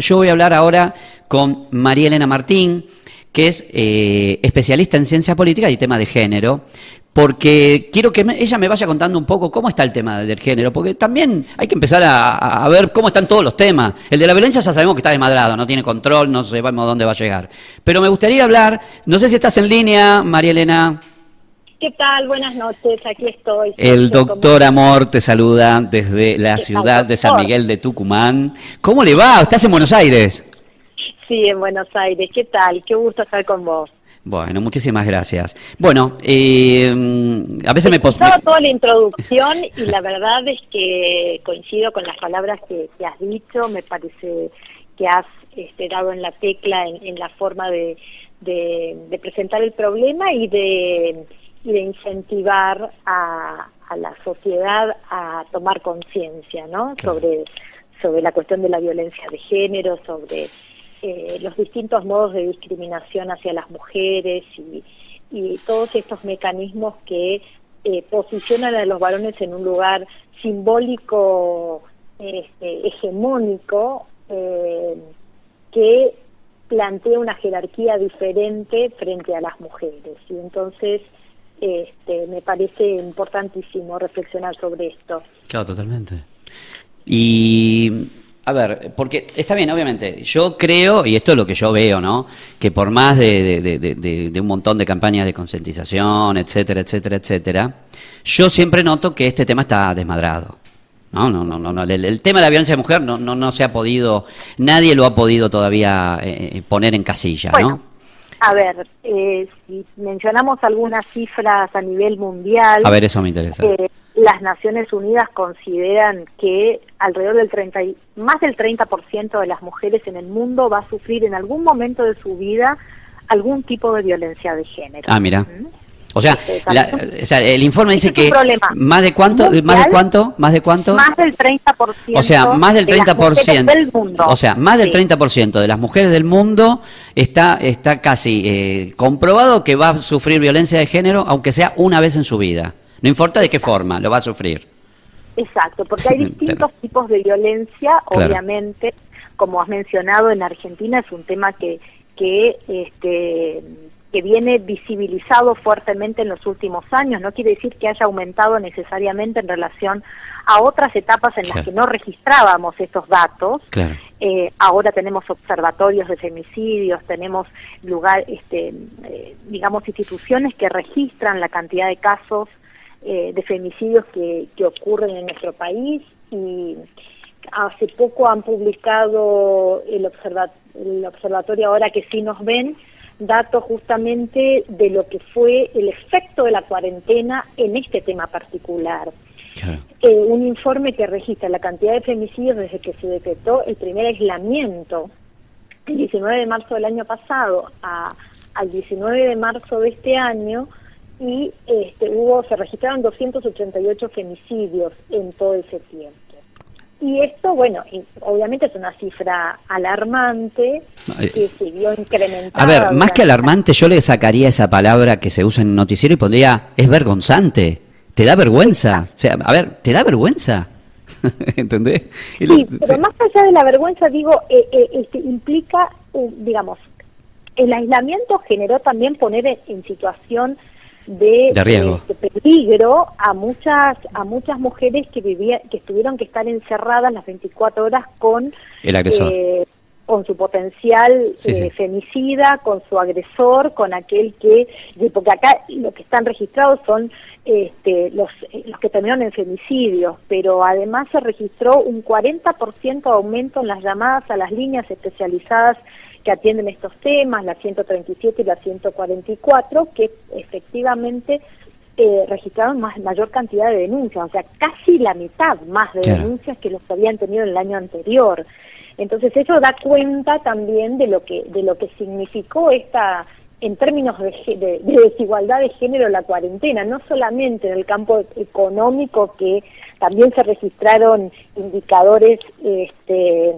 Yo voy a hablar ahora con María Elena Martín, que es eh, especialista en ciencia política y tema de género, porque quiero que ella me vaya contando un poco cómo está el tema del género, porque también hay que empezar a, ver cómo están todos los temas. El de la violencia ya sabemos que está desmadrado, no tiene control, no sabemos dónde va a llegar. Pero me gustaría hablar, no sé si estás en línea, María Elena. ¿Qué tal? Buenas noches, aquí estoy. El doctor Amor te saluda desde la ciudad de San Miguel de Tucumán. ¿Cómo le va? ¿Estás en Buenos Aires? Sí, en Buenos Aires. ¿Qué tal? Qué gusto estar con vos. Bueno, muchísimas gracias. Bueno, eh, a veces me... Estaba toda la introducción y la verdad es que coincido con las palabras que, has dicho, me parece que has este, dado en la tecla en, la forma de, presentar el problema y de y de incentivar a, la sociedad a tomar conciencia ¿no? sobre, sobre la cuestión de la violencia de género, sobre eh, los distintos modos de discriminación hacia las mujeres y, y todos estos mecanismos que eh, posicionan a los varones en un lugar simbólico, este, hegemónico, eh, que plantea una jerarquía diferente frente a las mujeres. Y entonces este, me parece importantísimo reflexionar sobre esto. Claro, totalmente. Y a ver, porque está bien, obviamente, yo creo, y esto es lo que yo veo, ¿no? Que por más de, un montón de campañas de concientización, etcétera, etcétera, etcétera, yo siempre noto que este tema está desmadrado. No, no, no, no, El, tema de la violencia de mujer no, no, no se ha podido, nadie lo ha podido todavía eh, eh, poner en casilla, ¿no? A ver, eh, si mencionamos algunas cifras a nivel mundial. A ver, eso me interesa. Eh, las Naciones Unidas consideran que alrededor del 30, más del 30% de las mujeres en el mundo va a sufrir en algún momento de su vida algún tipo de violencia de género. Ah, mira. ¿Mm? O sea, el informe dice que más de cuánto, más de cuánto, más de cuánto, más del 30%. O sea, más del 30%. Del mundo. O sea, más del 30% de las mujeres del mundo está está casi eh, comprobado que va a sufrir violencia de género, aunque sea una vez en su vida. No importa de qué forma, lo va a sufrir. Exacto, porque hay distintos tipos de violencia, obviamente, como has mencionado en Argentina es un tema que que este que viene visibilizado fuertemente en los últimos años. No quiere decir que haya aumentado necesariamente en relación a otras etapas en las que no registrábamos estos datos. Eh, ahora tenemos observatorios de femicidios, tenemos lugar, este, eh, digamos, instituciones que registran la cantidad de casos eh, de femicidios que, que ocurren en nuestro país y hace poco han publicado el, el observatorio ahora que sí nos ven datos justamente de lo que fue el efecto de la cuarentena en este tema particular. Eh, un informe que registra la cantidad de femicidios desde que se decretó el primer aislamiento, el 19 de marzo del año pasado a, al 19 de marzo de este año, y este, hubo se registraron 288 femicidios en todo ese tiempo. Y esto, bueno, obviamente es una cifra alarmante que se vio incrementada. A ver, más que alarmante, yo le sacaría esa palabra que se usa en noticiero y pondría, es vergonzante, te da vergüenza. O sea, a ver, ¿te da vergüenza? ¿Entendés? Sí, pero más allá de la vergüenza, digo, eh, eh, este, implica, digamos, el aislamiento generó también poner en situación de, riesgo. peligro a muchas a muchas mujeres que vivían que tuvieron que estar encerradas las 24 horas con el agresor eh, con su potencial eh, femicida, con su agresor, con aquel que, porque acá lo que están registrados son este, los, los que terminaron en femicidios, pero además se registró un 40% aumento en las llamadas a las líneas especializadas que atienden estos temas, la 137 y la 144, que efectivamente eh, registraron más, mayor cantidad de denuncias, o sea, casi la mitad más de denuncias que los que habían tenido en el año anterior. Entonces eso da cuenta también de lo que de lo que significó esta en términos de, de, desigualdad de género la cuarentena, no solamente en el campo económico que también se registraron indicadores este,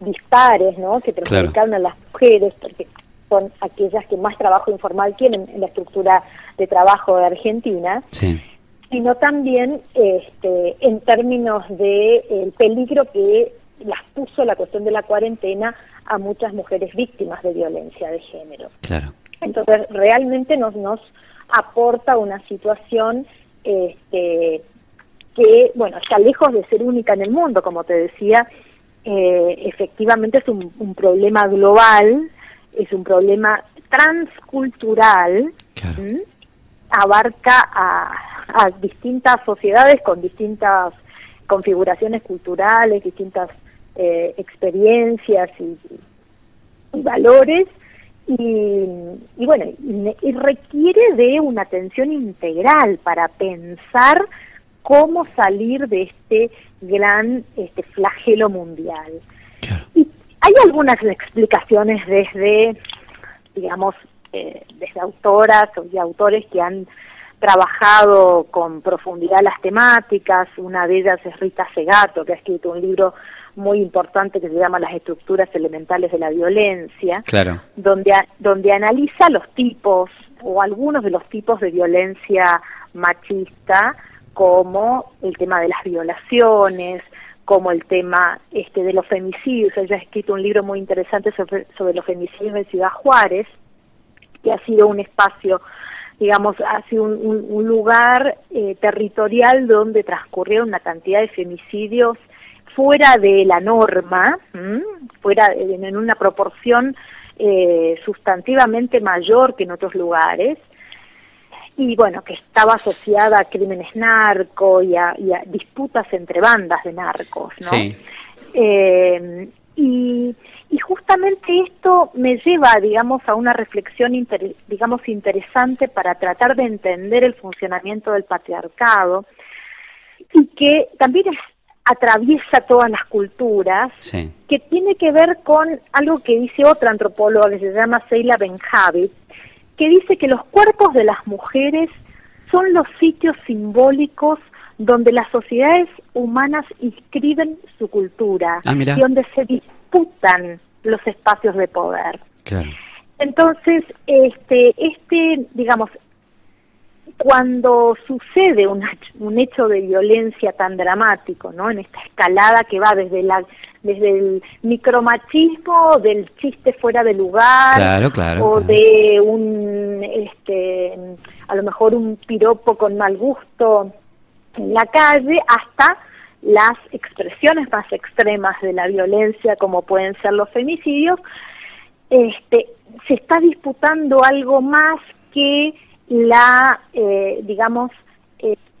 dispares, ¿no? Que perjudicaron a las mujeres, porque son aquellas que más trabajo informal tienen en la estructura de trabajo de Argentina. Sino también este, en términos de el peligro que las puso la cuestión de la cuarentena a muchas mujeres víctimas de violencia de género. Claro. Entonces, realmente nos, nos aporta una situación este, que, bueno, está lejos de ser única en el mundo, como te decía, eh, efectivamente es un, problema global, es un problema transcultural, abarca a, a distintas sociedades con distintas configuraciones culturales, distintas eh, experiencias y, valores, y, bueno, y, requiere de una atención integral para pensar cómo salir de este gran este flagelo mundial. Y hay algunas explicaciones desde, digamos, eh, desde autoras y autores que han trabajado con profundidad las temáticas. Una de ellas es Rita Segato, que ha escrito un libro muy importante que se llama Las estructuras elementales de la violencia, donde, donde analiza los tipos o algunos de los tipos de violencia machista, como el tema de las violaciones, como el tema este de los femicidios. Ella ha escrito un libro muy interesante sobre, los femicidios de Ciudad Juárez, que ha sido un espacio digamos, ha sido un, lugar eh, territorial donde transcurrieron una cantidad de femicidios fuera de la norma, fuera en una proporción eh, sustantivamente mayor que en otros lugares, y bueno, que estaba asociada a crímenes narco y a, disputas entre bandas de narcos, ¿no? Sí. Eh, y, y justamente esto me lleva, digamos, a una reflexión, digamos, interesante para tratar de entender el funcionamiento del patriarcado y que también atraviesa todas las culturas, que tiene que ver con algo que dice otra antropóloga que se llama Seila Benjavid, que dice que los cuerpos de las mujeres son los sitios simbólicos donde las sociedades humanas inscriben su cultura ah, y donde se disputan los espacios de poder. Entonces, este, este, digamos, cuando sucede un, un hecho de violencia tan dramático, ¿no? En esta escalada que va desde la desde el micromachismo, del chiste fuera de lugar, o de un, este, a lo mejor un piropo con mal gusto en la calle, hasta las expresiones más extremas de la violencia, como pueden ser los femicidios, este, se está disputando algo más que la, eh, digamos,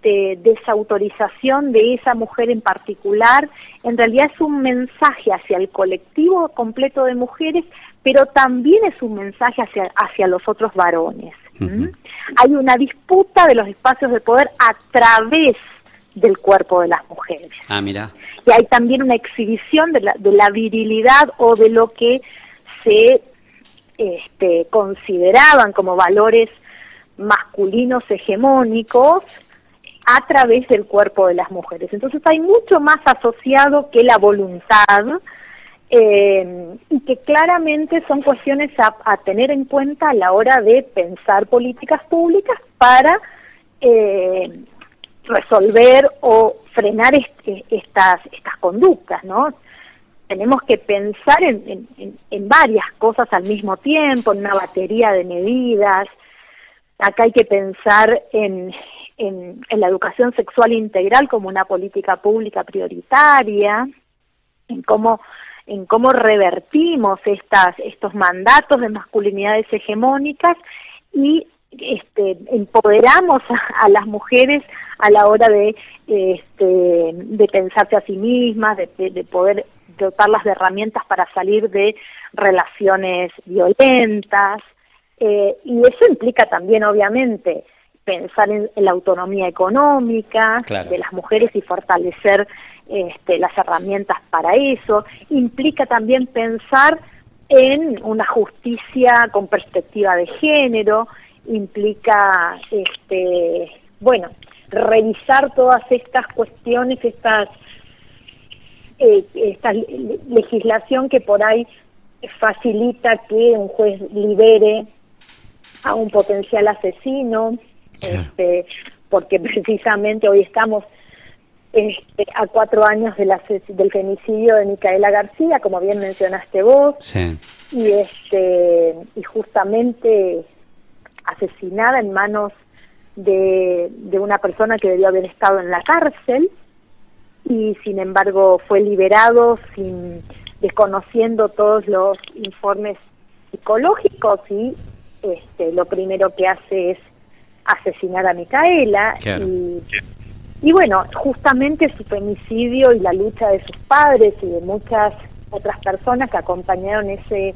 este, desautorización de esa mujer en particular, en realidad es un mensaje hacia el colectivo completo de mujeres, pero también es un mensaje hacia, hacia los otros varones. Hay una disputa de los espacios de poder a través del cuerpo de las mujeres. Ah, mira. Y hay también una exhibición de la, de la virilidad o de lo que se este, consideraban como valores masculinos hegemónicos a través del cuerpo de las mujeres. Entonces hay mucho más asociado que la voluntad eh, y que claramente son cuestiones a, tener en cuenta a la hora de pensar políticas públicas para eh, resolver o frenar estas, estas conductas. Tenemos que pensar en, en varias cosas al mismo tiempo, en una batería de medidas, Acá hay que pensar en, en, la educación sexual integral como una política pública prioritaria, en cómo en cómo revertimos estas estos mandatos de masculinidades hegemónicas y este, empoderamos a, las mujeres a la hora de este, de pensarse a sí mismas, de, de poder dotarlas de herramientas para salir de relaciones violentas, eh, y eso implica también, obviamente, pensar en, la autonomía económica de las mujeres y fortalecer este, las herramientas para eso. Implica también pensar en una justicia con perspectiva de género, implica, este, bueno, revisar todas estas cuestiones, estas, eh, esta legislación que por ahí facilita que un juez libere a un potencial asesino, este, porque precisamente hoy estamos este, a cuatro años del femicidio de Micaela García, como bien mencionaste vos, y este y justamente asesinada en manos de, de una persona que debió haber estado en la cárcel y sin embargo fue liberado sin desconociendo todos los informes psicológicos y este, lo primero que hace es asesinar a Micaela y, y bueno, justamente su femicidio y la lucha de sus padres y de muchas otras personas que acompañaron ese,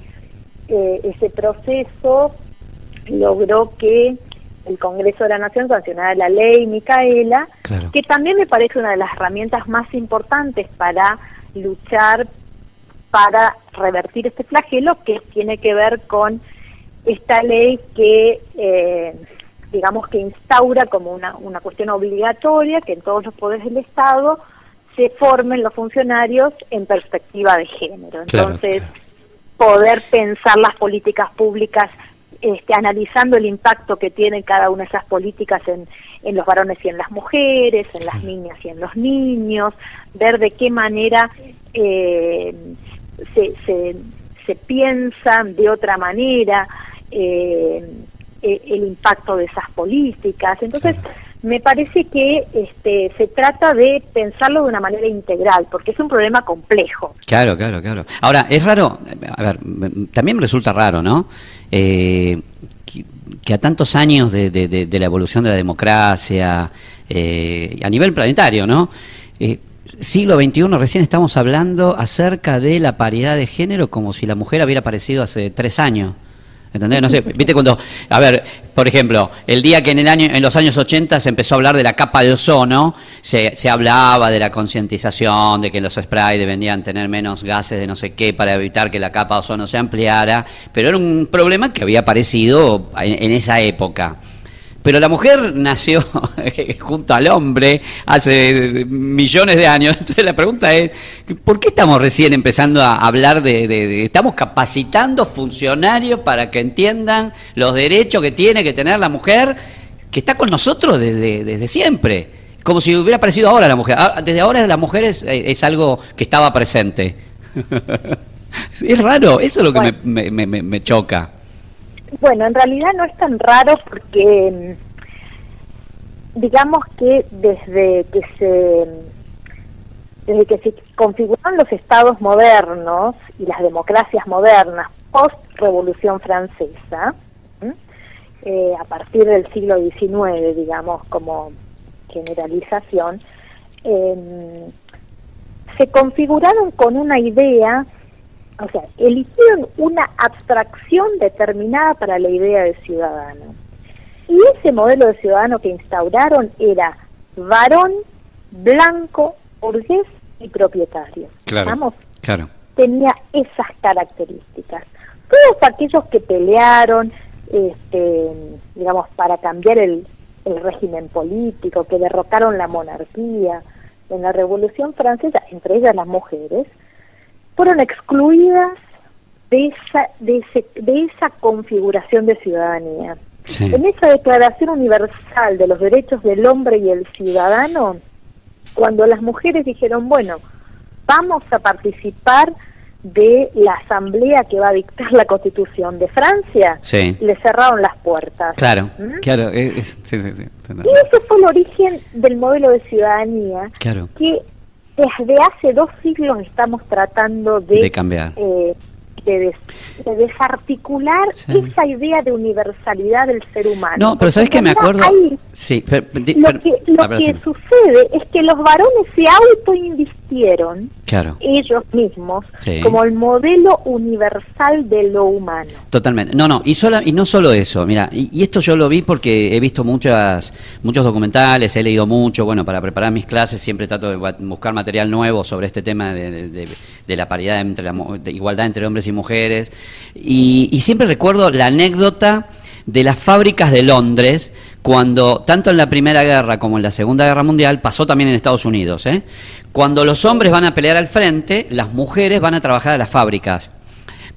eh, ese proceso logró que el Congreso de la Nación sancionara la ley Micaela, que también me parece una de las herramientas más importantes para luchar para revertir este flagelo que tiene que ver con esta ley que eh, digamos que instaura como una, una cuestión obligatoria que en todos los poderes del Estado se formen los funcionarios en perspectiva de género. Entonces, poder pensar las políticas públicas este, analizando el impacto que tienen cada una de esas políticas en, en los varones y en las mujeres, en las niñas y en los niños, ver de qué manera eh, se, se, se piensa de otra manera eh, e, el impacto de esas políticas. Entonces, me parece que este, se trata de pensarlo de una manera integral, porque es un problema complejo. Claro, claro, claro. Ahora, es raro, a ver, también me resulta raro, ¿no? Eh, que, a tantos años de, de, la evolución de la democracia, eh, a nivel planetario, ¿no? Eh, siglo XXI recién estamos hablando acerca de la paridad de género como si la mujer hubiera aparecido hace tres años. ¿Entendés? No sé, viste cuando, a ver, por ejemplo, el día que en el año, en los años 80 se empezó a hablar de la capa de ozono, se, se hablaba de la concientización, de que los sprays deberían tener menos gases de no sé qué para evitar que la capa de ozono se ampliara, pero era un problema que había aparecido en esa época. Pero la mujer nació junto al hombre hace millones de años. Entonces la pregunta es, ¿por qué estamos recién empezando a hablar de, estamos capacitando funcionarios para que entiendan los derechos que tiene que tener la mujer que está con nosotros desde, desde siempre? Como si hubiera aparecido ahora la mujer. Ah, desde ahora la mujer es, es algo que estaba presente. es raro, eso es lo que me, me, me choca. Bueno, en realidad no es tan raro porque mm, digamos que desde que se desde que se configuraron los estados modernos y las democracias modernas post Revolución Francesa, eh, a partir del siglo XIX, digamos, como generalización, em, se configuraron con una idea o sea, eligieron una abstracción determinada para la idea de ciudadano. Y ese modelo de ciudadano que instauraron era varón, blanco, burgués y propietario. Claro, claro. Tenía esas características. Todos aquellos que pelearon, este, digamos, para cambiar el, el régimen político, que derrocaron la monarquía en la Revolución Francesa, entre ellas las mujeres, fueron excluidas de esa, de, de esa configuración de ciudadanía. En esa Declaración Universal de los Derechos del Hombre y el Ciudadano, cuando las mujeres dijeron, bueno, vamos a participar de la asamblea que va a dictar la constitución de Francia, le cerraron las puertas. Claro, ¿Mm? claro. y ese fue el origen del modelo de ciudadanía claro. que desde hace dos siglos estamos tratando de, cambiar. Eh, de, desarticular esa idea de universalidad del ser humano. No, pero ¿sabes que me acuerdo? sí, lo que, lo que sucede es que los varones se autoinvistieron claro. ellos mismos como el modelo universal de lo humano. Totalmente. No, no, y, sola, y no solo eso, mira, y, esto yo lo vi porque he visto muchas muchos documentales, he leído mucho, bueno, para preparar mis clases siempre trato de buscar material nuevo sobre este tema de, la paridad entre la de igualdad entre hombres y mujeres. Y, siempre recuerdo la anécdota de las fábricas de Londres, cuando tanto en la Primera Guerra como en la Segunda Guerra Mundial, pasó también en Estados Unidos, ¿eh? cuando los hombres van a pelear al frente, las mujeres van a trabajar a las fábricas.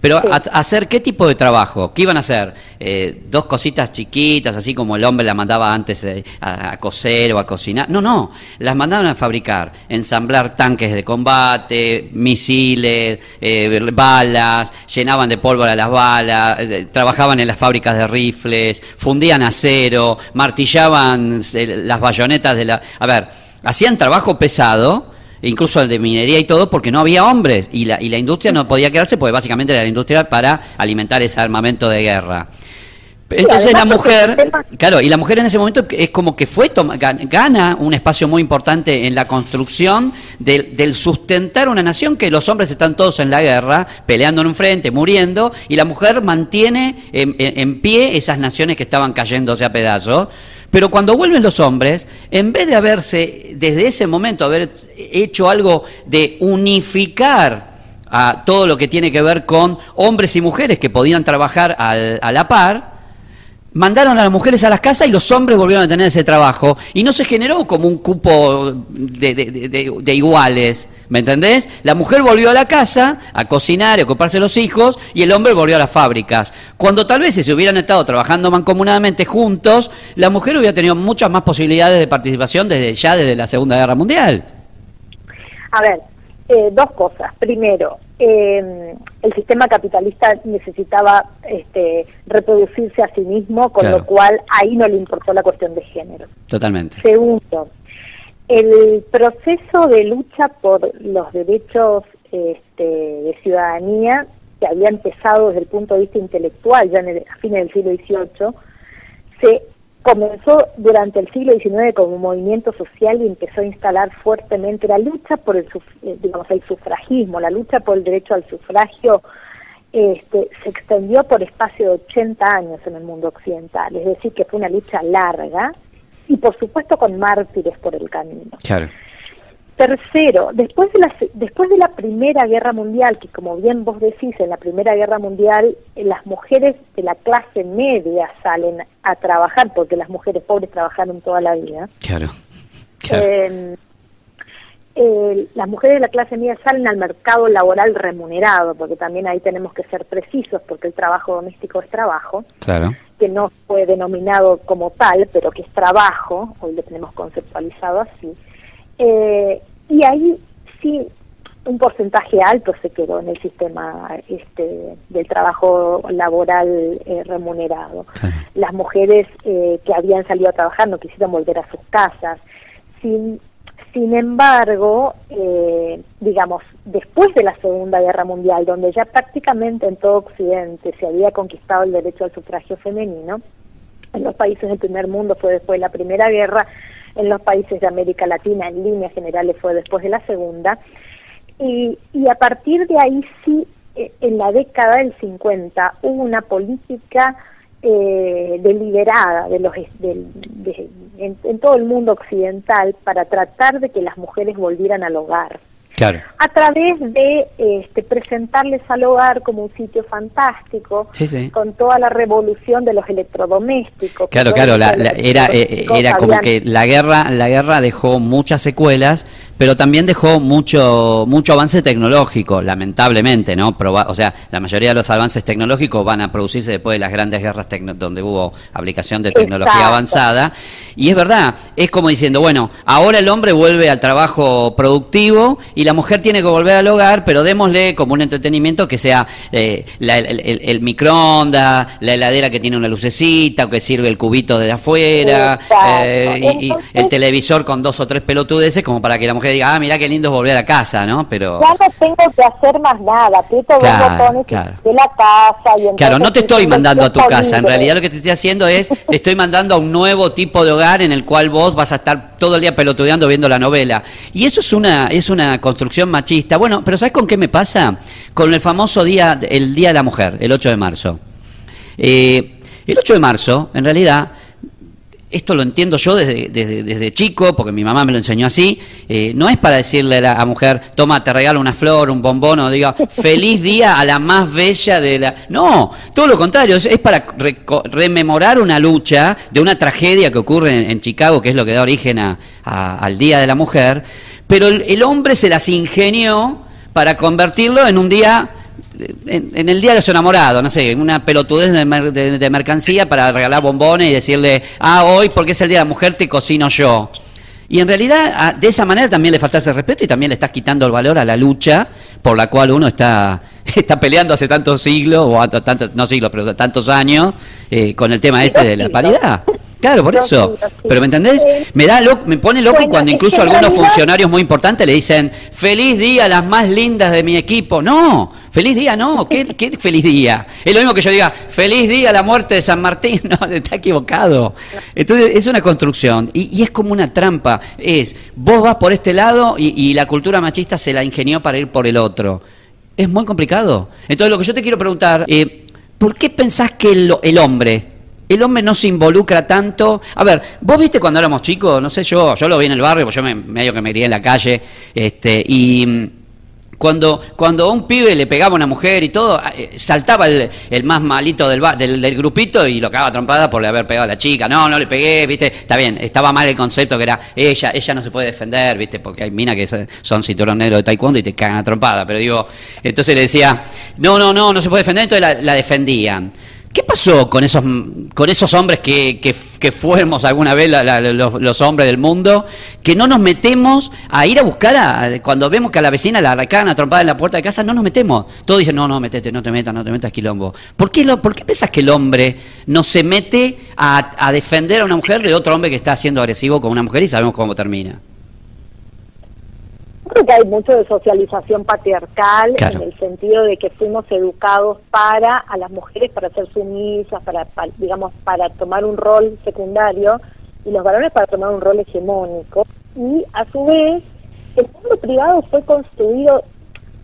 Pero hacer qué tipo de trabajo? ¿Qué iban a hacer? Eh, dos cositas chiquitas, así como el hombre la mandaba antes eh, a, coser o a cocinar. No, no, las mandaban a fabricar, ensamblar tanques de combate, misiles, eh, balas, llenaban de pólvora las balas, trabajaban en las fábricas de rifles, fundían acero, martillaban las bayonetas de la... A ver, hacían trabajo pesado incluso el de minería y todo, porque no había hombres y la, y la industria no podía quedarse, porque básicamente era la industria para alimentar ese armamento de guerra. Entonces la mujer, claro, y la mujer en ese momento es como que fue gana un espacio muy importante en la construcción del, sustentar una nación que los hombres están todos en la guerra, peleando en un frente, muriendo, y la mujer mantiene en, en pie esas naciones que estaban cayéndose a pedazos. Pero cuando vuelven los hombres, en vez de haberse, desde ese momento, haber hecho algo de unificar a todo lo que tiene que ver con hombres y mujeres que podían trabajar a la par, mandaron a las mujeres a las casas y los hombres volvieron a tener ese trabajo. Y no se generó como un cupo de, iguales, ¿me entendés? La mujer volvió a la casa a cocinar, a ocuparse de los hijos, y el hombre volvió a las fábricas. Cuando tal vez si se hubieran estado trabajando mancomunadamente juntos, la mujer hubiera tenido muchas más posibilidades de participación desde ya desde la Segunda Guerra Mundial. A ver, eh, dos cosas. Primero, eh, el sistema capitalista necesitaba este, reproducirse a sí mismo, con lo cual ahí no le importó la cuestión de género. Totalmente. Segundo, el proceso de lucha por los derechos este, de ciudadanía que había empezado desde el punto de vista intelectual ya en a fines del siglo XVIII, se comenzó durante el siglo XIX como un movimiento social y empezó a instalar fuertemente la lucha por el, eh, digamos, el sufragismo, la lucha por el derecho al sufragio este, se extendió por espacio de 80 años en el mundo occidental, es decir, que fue una lucha larga y por supuesto con mártires por el camino. Claro. Tercero, después de, la, después de la Primera Guerra Mundial, que como bien vos decís, en la Primera Guerra Mundial eh, las mujeres de la clase media salen a trabajar, porque las mujeres pobres trabajaron toda la vida. Claro. Em, las mujeres de la clase media salen al mercado laboral remunerado, porque también ahí tenemos que ser precisos, porque el trabajo doméstico es trabajo. Claro. Que no fue denominado como tal, pero que es trabajo, hoy lo tenemos conceptualizado así eh, y ahí sí un porcentaje alto se quedó en el sistema este, del trabajo laboral eh, remunerado. Las mujeres eh, que habían salido a trabajar no quisieron volver a sus casas. Sin, sin embargo, digamos, después de la Segunda Guerra Mundial, donde ya prácticamente en todo Occidente se había conquistado el derecho al sufragio femenino, en los países del primer mundo fue después de la Primera Guerra, en los países de América Latina en líneas generales fue después de la segunda. Y, y a partir de ahí sí, eh, en la década del 50 hubo una política eh, deliberada de los, en, todo el mundo occidental para tratar de que las mujeres volvieran al hogar. A través de este, presentarles al hogar como un sitio fantástico, con toda la revolución de los electrodomésticos. Claro, claro, era, eh, era como que la guerra, la guerra dejó muchas secuelas, pero también dejó mucho, mucho avance tecnológico, lamentablemente, ¿no? o sea, la mayoría de los avances tecnológicos van a producirse después de las grandes guerras donde hubo aplicación de tecnología avanzada. Y es verdad, es como diciendo, bueno, ahora el hombre vuelve al trabajo productivo y y la mujer tiene que volver al hogar, pero démosle como un entretenimiento que sea eh, el, microondas, la heladera que tiene una lucecita, que sirve el cubito de afuera, eh, y, el televisor con dos o tres pelotudeces, como para que la mujer diga, ah, mira qué lindo es volver a casa, ¿no? Pero... Ya no tengo que hacer más nada, claro, claro. de la casa. Y claro, no te estoy mandando a tu casa, en realidad lo que te estoy haciendo es, te estoy mandando a un nuevo tipo de hogar en el cual vos vas a estar todo el día pelotudeando viendo la novela. Y eso es una, es una construcción machista. Bueno, pero ¿sabes con qué me pasa? Con el famoso día, el Día de la Mujer, el 8 de marzo. Eh, el 8 de marzo, en realidad, esto lo entiendo yo desde, desde, chico, porque mi mamá me lo enseñó así, eh, no es para decirle a la mujer, toma, te regalo una flor, un bombón, o diga, feliz día a la más bella de la... No, todo lo contrario, es, para rememorar una lucha de una tragedia que ocurre en, Chicago, que es lo que da origen al Día de la Mujer, pero el, hombre se las ingenió para convertirlo en un día en, el día de su enamorado, no sé, una pelotudez de, mercancía para regalar bombones y decirle, ah, hoy porque es el día de la mujer te cocino yo. Y en realidad, de esa manera también le faltas el respeto y también le estás quitando el valor a la lucha por la cual uno está, está peleando hace tantos siglos, o tantos, no siglos, pero tantos años, eh, con el tema este de la paridad. Claro, por eso. Pero ¿me entendés? Me da me pone loco cuando incluso algunos funcionarios muy importantes le dicen, feliz día, las más lindas de mi equipo. No, feliz día no, ¿qué, qué feliz día? Es lo mismo que yo diga, feliz día la muerte de San Martín. No, está equivocado. Entonces es una construcción y, es como una trampa. Es, vos vas por este lado y, la cultura machista se la ingenió para ir por el otro. Es muy complicado. Entonces lo que yo te quiero preguntar, eh, ¿por qué pensás que el hombre el hombre no se involucra tanto. A ver, vos viste cuando éramos chicos, no sé yo, yo lo vi en el barrio, pues yo me, medio que me crié en la calle, este, y mm, cuando, cuando un pibe le pegaba a una mujer y todo, eh, saltaba el, más malito del, del, grupito y lo cagaba trompada por haber pegado a la chica. No, no le pegué, viste, está bien, estaba mal el concepto que era ella, ella no se puede defender, viste, porque hay minas que son cinturón negro de taekwondo y te cagan a trompada, pero digo, entonces le decía, no, no, no, no se puede defender, entonces la defendían. ¿Qué pasó con esos, con esos hombres que, que, fuéramos alguna vez los, hombres del mundo, que no nos metemos a ir a buscar, a, cuando vemos que a la vecina la arrancan a trompada en la puerta de casa, no nos metemos? Todos dicen, no, no, metete, no te metas, no te metas, quilombo. ¿Por qué, lo, ¿Por qué pensás que el hombre no se mete a, a defender a una mujer de otro hombre que está siendo agresivo con una mujer y sabemos cómo termina? Creo que hay mucho de socialización patriarcal en el sentido de que fuimos educados para a las mujeres para ser sumisas, para, digamos para tomar un rol secundario y los varones para tomar un rol hegemónico y a su vez el mundo privado fue construido,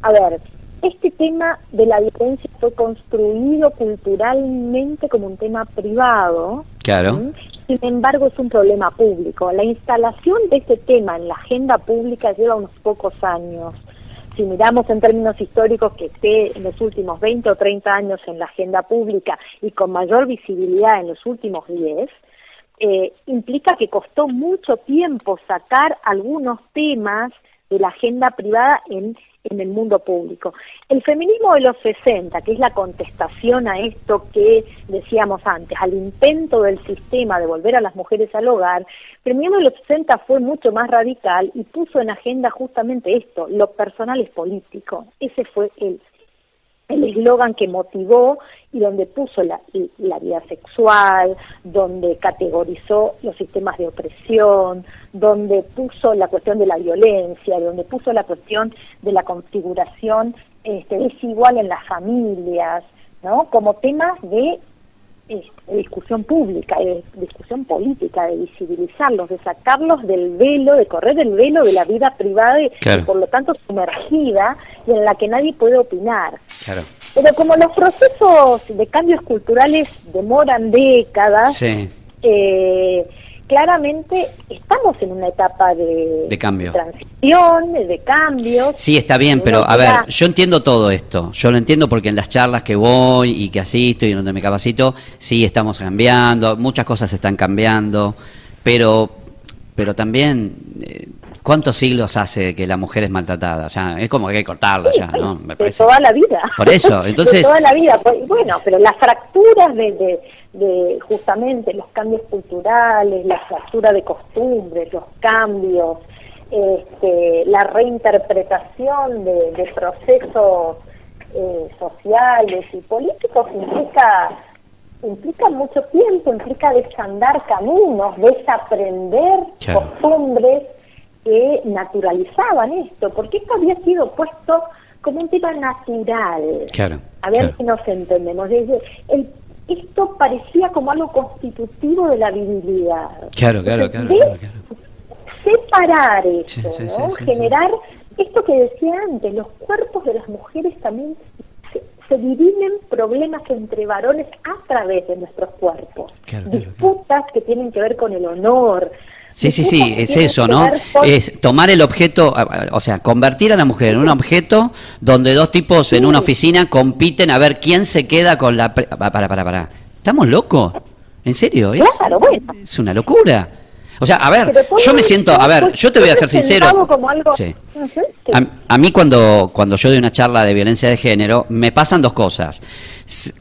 a ver, este tema de la violencia fue construido culturalmente como un tema privado. Claro sin embargo es un problema público. La instalación de este tema en la agenda pública lleva unos pocos años. Si miramos en términos históricos que esté en los últimos 20 o 30 años en la agenda pública y con mayor visibilidad en los últimos 10, eh, implica que costó mucho tiempo sacar algunos temas de la agenda privada en en el mundo público. El feminismo de los 60, que es la contestación a esto que decíamos antes, al intento del sistema de volver a las mujeres al hogar, el feminismo de los 60 fue mucho más radical y puso en agenda justamente esto, lo personal es político. Ese fue el el eslogan que motivó y donde puso la, vida sexual, donde categorizó los sistemas de opresión, donde puso la cuestión de la violencia, donde puso la cuestión de la configuración este, desigual en las familias, ¿no? Como temas de de discusión pública, de discusión política, de visibilizarlos, de sacarlos del velo, de correr el velo de la vida privada y, por lo tanto sumergida y en la que nadie puede opinar. Pero como los procesos de cambios culturales demoran décadas, eh, claramente estamos en una etapa de, cambio. transición, de cambio. Sí, está bien, pero a ver, yo entiendo todo esto. Yo lo entiendo porque en las charlas que voy y que asisto y donde me capacito, sí estamos cambiando, muchas cosas están cambiando, pero, pero también. Eh, ¿Cuántos siglos hace que la mujer es maltratada? O sea, es como que hay que cortarla ya, ¿no? Me parece. De toda la vida. Por eso, entonces... De toda la vida. Pues, bueno, pero las fracturas de de justamente los cambios culturales, la fractura de costumbres, los cambios, este, la reinterpretación de, procesos eh, sociales y políticos implica implica mucho tiempo, implica desandar caminos, desaprender costumbres que naturalizaban esto, porque esto había sido puesto como un tema natural. a ver si nos entendemos. El esto parecía como algo constitutivo de la virilidad. Claro, claro, claro, Separar esto, ¿no? Generar esto que decía antes, los cuerpos de las mujeres también se, dividen problemas entre varones a través de nuestros cuerpos. Disputas que tienen que ver con el honor, Sí, sí, sí, es eso, ¿no? Es tomar el objeto, o sea, convertir a la mujer en un objeto donde dos tipos en una oficina compiten a ver quién se queda con la... Para, para, para. ¿Estamos locos? ¿En serio? Es, claro, bueno. es una locura. O sea, a ver, yo me siento, a ver, yo te voy a ser sincero. A, mí cuando, cuando yo doy una charla de violencia de género, me pasan dos cosas.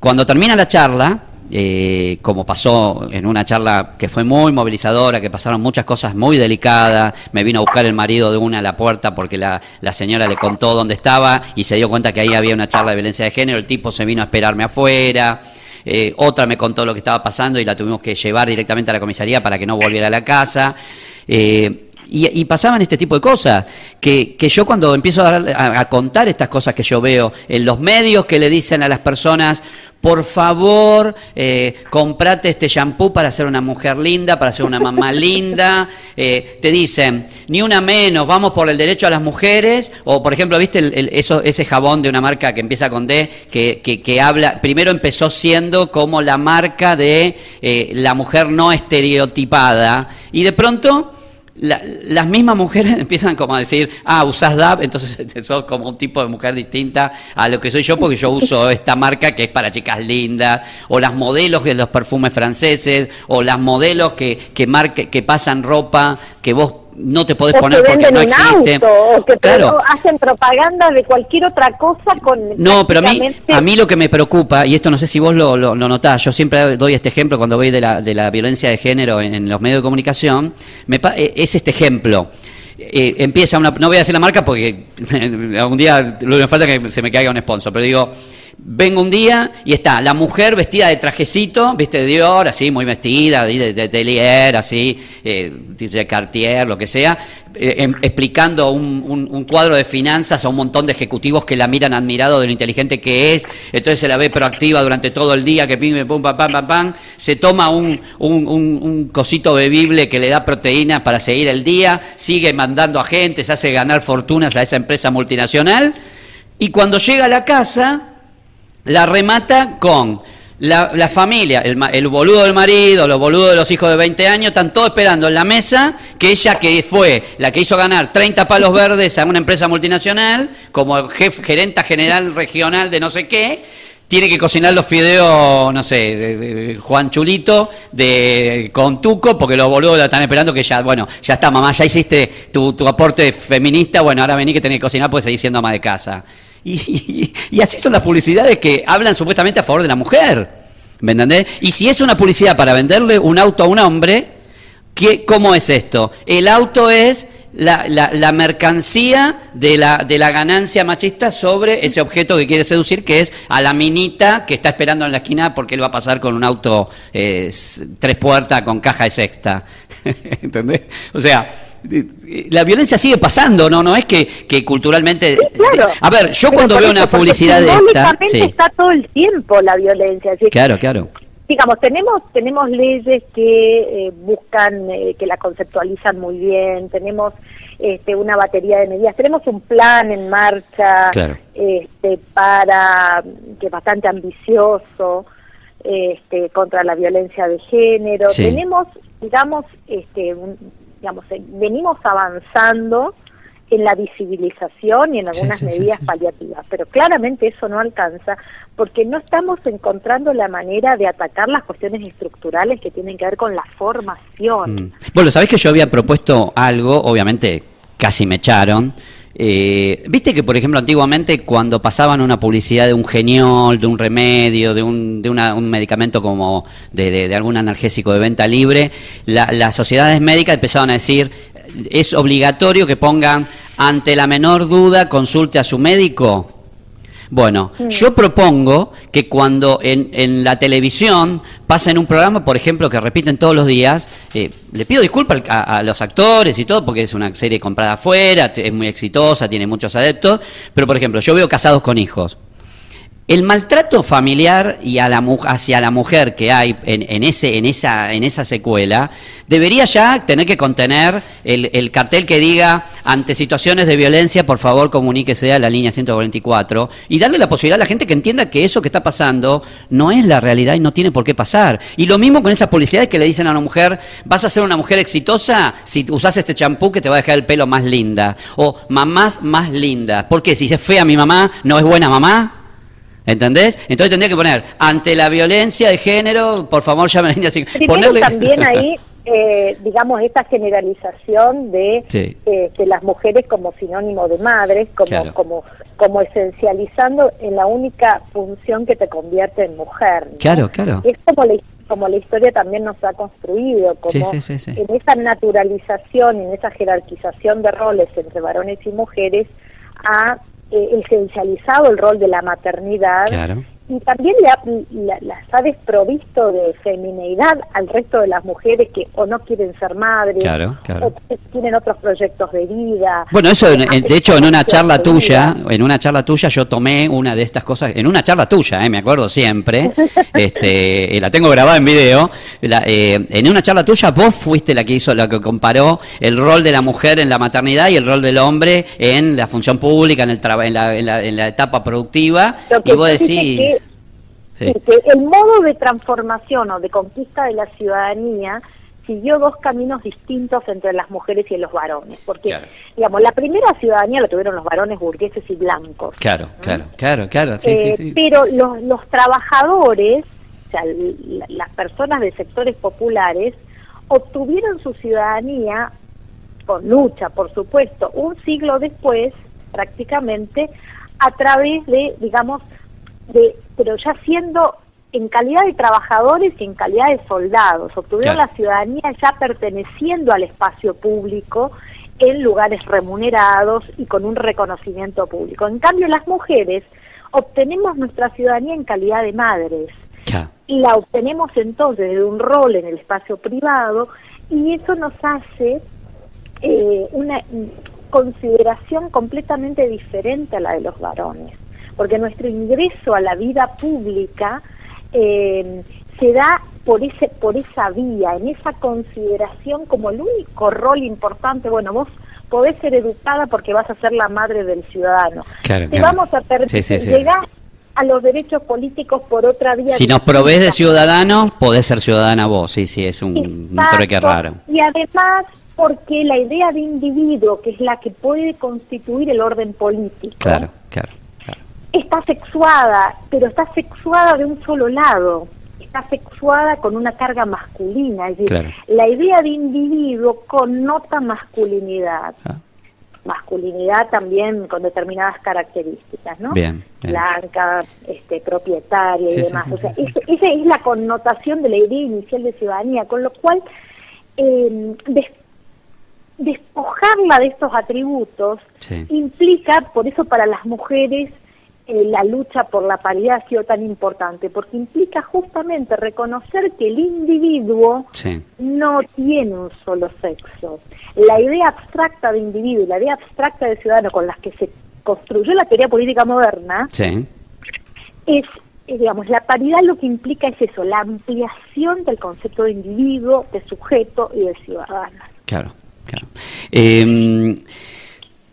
Cuando termina la charla, eh, como pasó en una charla que fue muy movilizadora, que pasaron muchas cosas muy delicadas, me vino a buscar el marido de una a la puerta porque la, señora le contó dónde estaba y se dio cuenta que ahí había una charla de violencia de género, el tipo se vino a esperarme afuera. Eh, otra me contó lo que estaba pasando y la tuvimos que llevar directamente a la comisaría para que no volviera a la casa. Eh, y, pasaban este tipo de cosas, que, que yo cuando empiezo a, contar estas cosas que yo veo en los medios que le dicen a las personas, por favor, eh, comprate este shampoo para ser una mujer linda, para ser una mamá linda, eh, te dicen, ni una menos, vamos por el derecho a las mujeres, o por ejemplo, viste ese jabón de una marca que empieza con D, que habla, primero empezó siendo como la marca de eh, la mujer no estereotipada, y de pronto las mismas mujeres empiezan como a decir, ah, usás DAP, entonces sos como un tipo de mujer distinta a lo que soy yo porque yo uso esta marca que es para chicas lindas, o las modelos de los perfumes franceses, o las modelos que, que, que pasan ropa que vos no te podés poner porque no existe. o que claro. hacen propaganda de cualquier otra cosa con. No, pero a mí, a mí lo que me preocupa, y esto no sé si vos lo, lo, notás, yo siempre doy este ejemplo cuando voy de la, de la violencia de género en, los medios de comunicación, me, e, es este ejemplo. Eh, empieza una, no voy a decir la marca porque algún día lo que me falta es que se me caiga un sponsor, pero digo, Vengo un día y está la mujer vestida de trajecito, viste de Dior, así, muy vestida, de, de, Telier, así, eh, dice Cartier, lo que sea, eh, em, explicando un, cuadro de finanzas a un montón de ejecutivos que la miran admirado de lo inteligente que es, entonces se la ve proactiva durante todo el día, que pim, pum, pam, pam, pam, pam, se toma un, un cosito bebible que le da proteínas para seguir el día, sigue mandando a gente, se hace ganar fortunas a esa empresa multinacional, y cuando llega a la casa la remata con la, familia, el, boludo del marido, los boludos de los hijos de 20 años, están todos esperando en la mesa que ella, que fue la que hizo ganar 30 palos verdes a una empresa multinacional, como jefe, gerenta general regional de no sé qué, tiene que cocinar los fideos, no sé, de, Juan Chulito, de con Tuco, porque los boludos la están esperando que ya, bueno, ya está, mamá, ya hiciste tu, tu aporte feminista, bueno, ahora vení que tenés que cocinar porque seguís siendo ama de casa. Y, así son las publicidades que hablan supuestamente a favor de la mujer. ¿Me entendés? Y si es una publicidad para venderle un auto a un hombre, ¿qué, ¿cómo es esto? El auto es la, la, mercancía de la, de la ganancia machista sobre ese objeto que quiere seducir, que es a la minita que está esperando en la esquina porque él va a pasar con un auto eh, tres puertas con caja de sexta. ¿Entendés? O sea, la violencia sigue pasando, ¿no? No es que, que culturalmente... claro. A ver, yo cuando veo una publicidad de esta... Sí. está todo el tiempo la violencia. claro, claro. Digamos, tenemos, tenemos leyes que eh, buscan, eh, que la conceptualizan muy bien, tenemos este, una batería de medidas, tenemos un plan en marcha este, para, que es bastante ambicioso, este, contra la violencia de género. Tenemos, digamos, este, un, digamos, eh, venimos avanzando en la visibilización y en algunas medidas paliativas, pero claramente eso no alcanza porque no estamos encontrando la manera de atacar las cuestiones estructurales que tienen que ver con la formación. Mm. Bueno, sabés que yo había propuesto algo, obviamente casi me echaron, eh, Viste que, por ejemplo, antiguamente cuando pasaban una publicidad de un geniol, de un remedio, de un, de un medicamento como de, algún analgésico de venta libre, las sociedades médicas empezaban a decir, es obligatorio que pongan ante la menor duda consulte a su médico bueno, yo propongo que cuando en, en, la televisión pasen un programa, por ejemplo, que repiten todos los días, eh, le pido disculpas a, los actores y todo, porque es una serie comprada afuera, es muy exitosa, tiene muchos adeptos, pero por ejemplo, yo veo casados con hijos. El maltrato familiar y a la, hacia la mujer que hay en, ese, en, esa, en esa secuela debería ya tener que contener el, cartel que diga ante situaciones de violencia, por favor comuníquese a la línea 144 y darle la posibilidad a la gente que entienda que eso que está pasando no es la realidad y no tiene por qué pasar. Y lo mismo con esas publicidades que le dicen a una mujer, vas a ser una mujer exitosa si usas este champú que te va a dejar el pelo más linda. O mamás más lindas. Porque si es fea mi mamá, no es buena mamá. ¿Entendés? Entonces tendría que poner, ante la violencia de género, por favor llamen así. Ponerle... también ahí eh, digamos, esta generalización de, eh, de, las mujeres como sinónimo de madres, como, como, como esencializando en la única función que te convierte en mujer. Claro, claro. Es como la, como la historia también nos ha construido, como en esa naturalización, en esa jerarquización de roles entre varones y mujeres, ha eh, esencializado el rol de la maternidad. Claro y también las ha desprovisto de femineidad al resto de las mujeres que o no quieren ser madres o tienen otros proyectos de vida. Bueno, eso de hecho en una charla tuya, en una charla tuya yo tomé una de estas cosas, en una charla tuya, eh, me acuerdo siempre, este, la tengo grabada en video, eh, en una charla tuya vos fuiste la que hizo, la que comparó el rol de la mujer en la maternidad y el rol del hombre en la función pública, en, el en, la, en, la, etapa productiva, y vos decís... Que el modo de transformación o de conquista de la ciudadanía siguió dos caminos distintos entre las mujeres y los varones, porque digamos la primera ciudadanía la tuvieron los varones burgueses y blancos. Claro, claro, claro, claro. Sí, sí, sí. Pero los, los trabajadores, o sea, las personas de sectores populares obtuvieron su ciudadanía con lucha, por supuesto, un siglo después, prácticamente, a través de, digamos, de, pero ya siendo en calidad de trabajadores y en calidad de soldados, obtuvieron la ciudadanía ya perteneciendo al espacio público en lugares remunerados y con un reconocimiento público. En cambio, las mujeres obtenemos nuestra ciudadanía en calidad de madres. Y la obtenemos entonces de un rol en el espacio privado y eso nos hace eh, una consideración completamente diferente a la de los varones porque nuestro ingreso a la vida pública eh, se da por ese por esa vía, en esa consideración como el único rol importante. Bueno, vos podés ser educada porque vas a ser la madre del ciudadano. Te vamos a permitir llegar a los derechos políticos por otra vía. Si nos provees de ciudadanos, podés ser ciudadana vos, sí, sí, es un, un truque raro. Y además porque la idea de individuo, que es la que puede constituir el orden político, claro, claro está sexuada, pero está sexuada de un solo lado, está sexuada con una carga masculina, es decir, la idea de individuo connota masculinidad. Ah. Masculinidad también con determinadas características, ¿no? Bien, Blanca, este, propietaria y demás. o sea, esa es la connotación de la idea inicial de ciudadanía, con lo cual eh, despojarla de estos atributos implica, por eso para las mujeres, eh, la lucha por la paridad ha sido tan importante, porque implica justamente reconocer que el individuo no tiene un solo sexo. La idea abstracta de individuo y la idea abstracta de ciudadano con las que se construyó la teoría política moderna es, eh, digamos, la paridad lo que implica es eso, la ampliación del concepto de individuo, de sujeto y de ciudadano. Claro, claro. Em,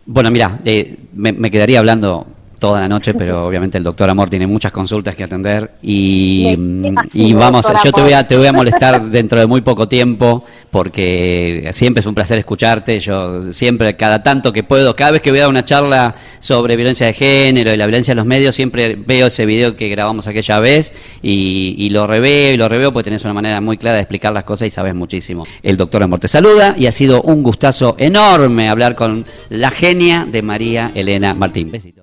bueno, mira, eh, me quedaría hablando toda la noche, pero obviamente el doctor Amor tiene muchas consultas que atender y, y vamos, yo te voy, a, te voy a molestar dentro de muy poco tiempo porque siempre es un placer escucharte, yo siempre, cada tanto que puedo, cada vez que voy a dar una charla sobre violencia de género y la violencia en los medios, siempre veo ese video que grabamos aquella vez y, y lo reveo y lo reveo porque tenés una manera muy clara de explicar las cosas y sabes muchísimo. El doctor Amor te saluda y ha sido un gustazo enorme hablar con la genia de María Elena Martín. Besito.